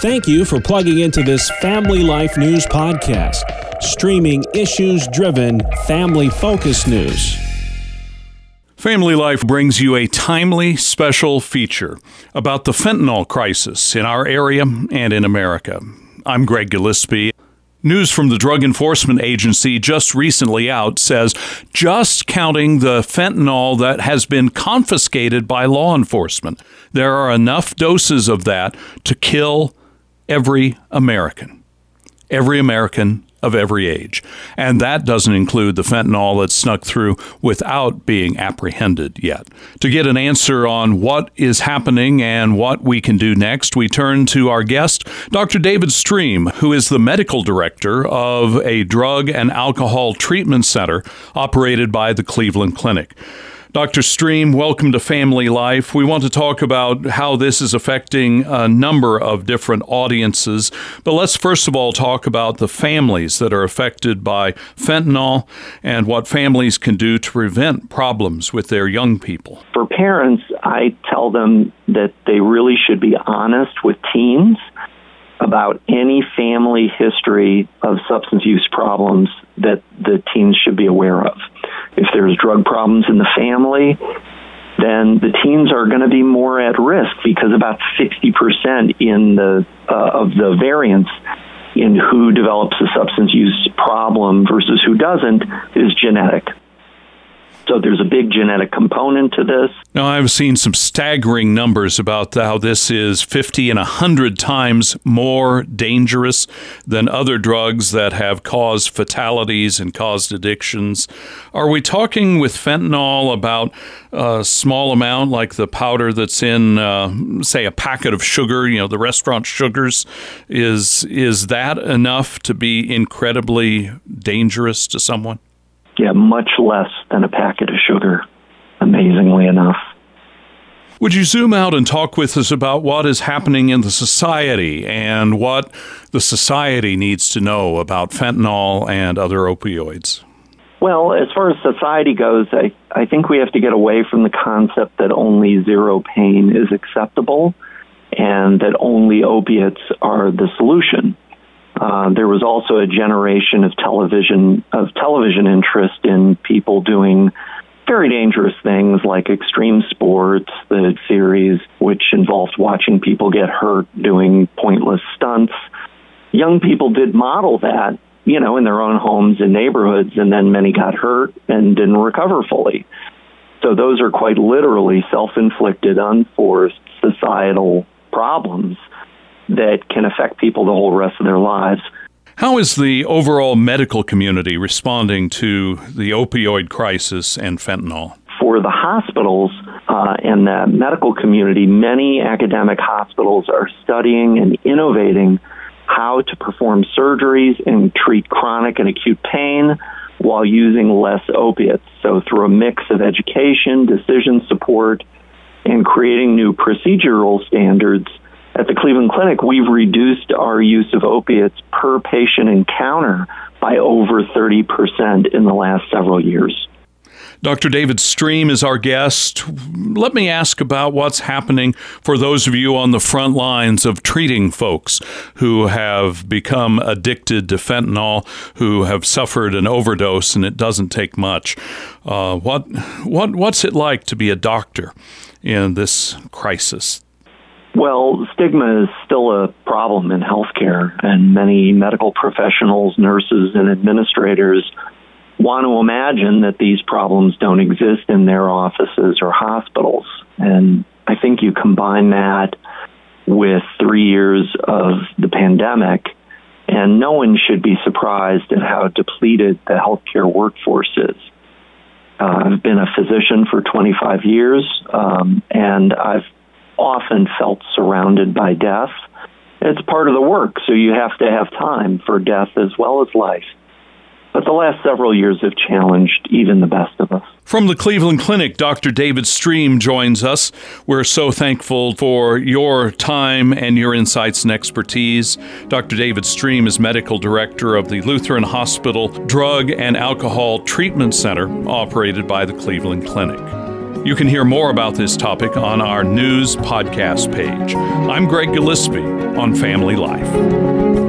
Thank you for plugging into this Family Life News podcast, streaming issues driven, family focused news. Family Life brings you a timely special feature about the fentanyl crisis in our area and in America. I'm Greg Gillespie. News from the Drug Enforcement Agency just recently out says just counting the fentanyl that has been confiscated by law enforcement, there are enough doses of that to kill every American. Every American of every age. And that doesn't include the fentanyl that's snuck through without being apprehended yet. To get an answer on what is happening and what we can do next, we turn to our guest, Dr. David Streem, who is the medical director of a drug and alcohol treatment center operated by the Cleveland Clinic. Dr. Streem, welcome to Family Life. We want to talk about how this is affecting a number of different audiences, but let's first of all talk about the families that are affected by fentanyl and what families can do to prevent problems with their young people. For parents, I tell them that they really should be honest with teens about any family history of substance use problems that the teens should be aware of. If there's drug problems in the family, then the teens are going to be more at risk because about 60% in the uh, of the variance in who develops a substance use problem versus who doesn't is genetic. So there's a big genetic component to this. Now, I've seen some staggering numbers about how this is 50 and 100 times more dangerous than other drugs that have caused fatalities and caused addictions. Are we talking with fentanyl about a small amount, like the powder that's in, uh, say, a packet of sugar, you know, the restaurant sugars? Is, is that enough to be incredibly dangerous to someone? Yeah, much less than a packet of sugar, amazingly enough. Would you zoom out and talk with us about what is happening in the society and what the society needs to know about fentanyl and other opioids? Well, as far as society goes, I, I think we have to get away from the concept that only zero pain is acceptable and that only opiates are the solution. Uh, there was also a generation of television of television interest in people doing very dangerous things like extreme sports, the series which involved watching people get hurt doing pointless stunts. Young people did model that, you know, in their own homes and neighborhoods, and then many got hurt and didn't recover fully. So those are quite literally self-inflicted, unforced societal problems that can affect people the whole rest of their lives. How is the overall medical community responding to the opioid crisis and fentanyl? For the hospitals uh, and the medical community, many academic hospitals are studying and innovating how to perform surgeries and treat chronic and acute pain while using less opiates. So, through a mix of education, decision support, and creating new procedural standards, at the Cleveland Clinic, we've reduced our use of opiates per patient encounter by over 30% in the last several years. Dr. David Streem is our guest. Let me ask about what's happening for those of you on the front lines of treating folks who have become addicted to fentanyl, who have suffered an overdose, and it doesn't take much. Uh, what, what, what's it like to be a doctor in this crisis? Well, stigma is still a problem in healthcare, and many medical professionals, nurses, and administrators want to imagine that these problems don't exist in their offices or hospitals. And I think you combine that with three years of the pandemic, and no one should be surprised at how depleted the healthcare workforce is. Uh, I've been a physician for 25 years, um, and I've often felt surrounded by death. It's part of the work, so you have to have time for death as well as life. But the last several years have challenged even the best of us. From the Cleveland Clinic, Dr. David Streem joins us. We're so thankful for your time and your insights and expertise. Dr. David Streem is medical director of the Lutheran Hospital Drug and Alcohol Treatment Center, operated by the Cleveland Clinic. You can hear more about this topic on our news podcast page. I'm Greg Gillespie on Family Life.